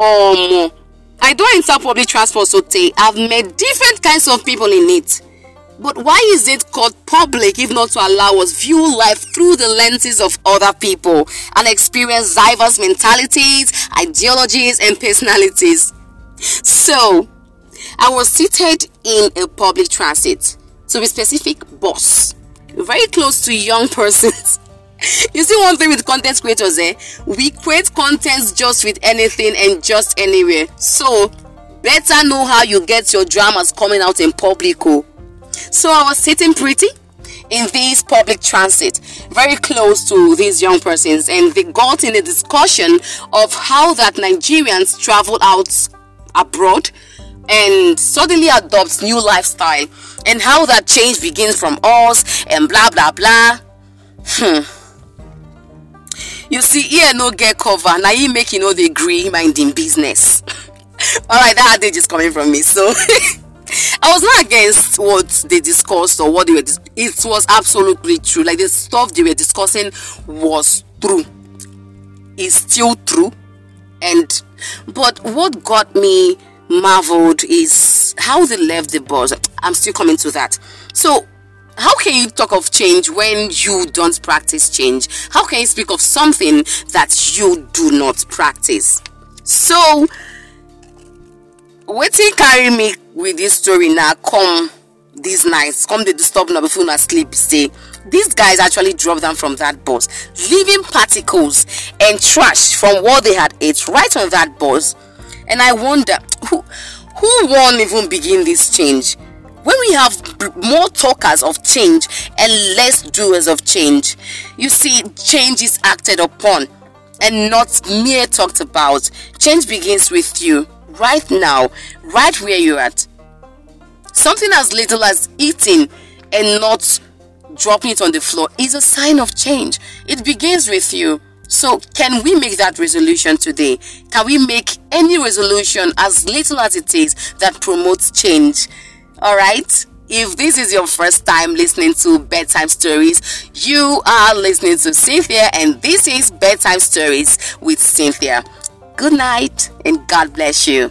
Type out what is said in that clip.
um i don enter public transport sotey i've met different kinds of people in it. But why is it called public if not to allow us view life through the lenses of other people and experience diverse mentalities ideologies and personalities? So i was seated in a public transit to be specific bus. Very close to young persons you see one thing with content creators eh? We create contents just with anything and just anywhere. So better know how you get your dramas coming out in public oh. So i was sitting pretty in this public transit very close to these young persons and they got in a discussion of how that nigerians travel out abroad and suddenly adopts new lifestyle and how that change begins from us and blah blah blah. Hmm you see here no get cover. Now you make you know they agree minding business. All right that adage is coming from me so. I was not against what they discussed or what they were dis- it was absolutely true. Like the stuff they were discussing was true. Is still true. And but what got me marveled is how they left the bus. I'm still coming to that. So how can you talk of change when you don't practice change? How can you speak of something that you do not practice? So, waiting carry me with this story now come these nights, come the disturb now before I sleep say these guys actually dropped them from that bus, leaving particles and trash from what they had ate right on that bus. And I wonder who who won't even begin this change? When we have more talkers of change and less doers of change, you see, change is acted upon and not mere talked about. Change begins with you right now, right where you're at. Something as little as eating and not dropping it on the floor is a sign of change. It begins with you. So, can we make that resolution today? Can we make any resolution as little as it is that promotes change? All right. If this is your first time listening to bedtime stories, you are listening to Cynthia, and this is bedtime stories with Cynthia. Good night, and God bless you.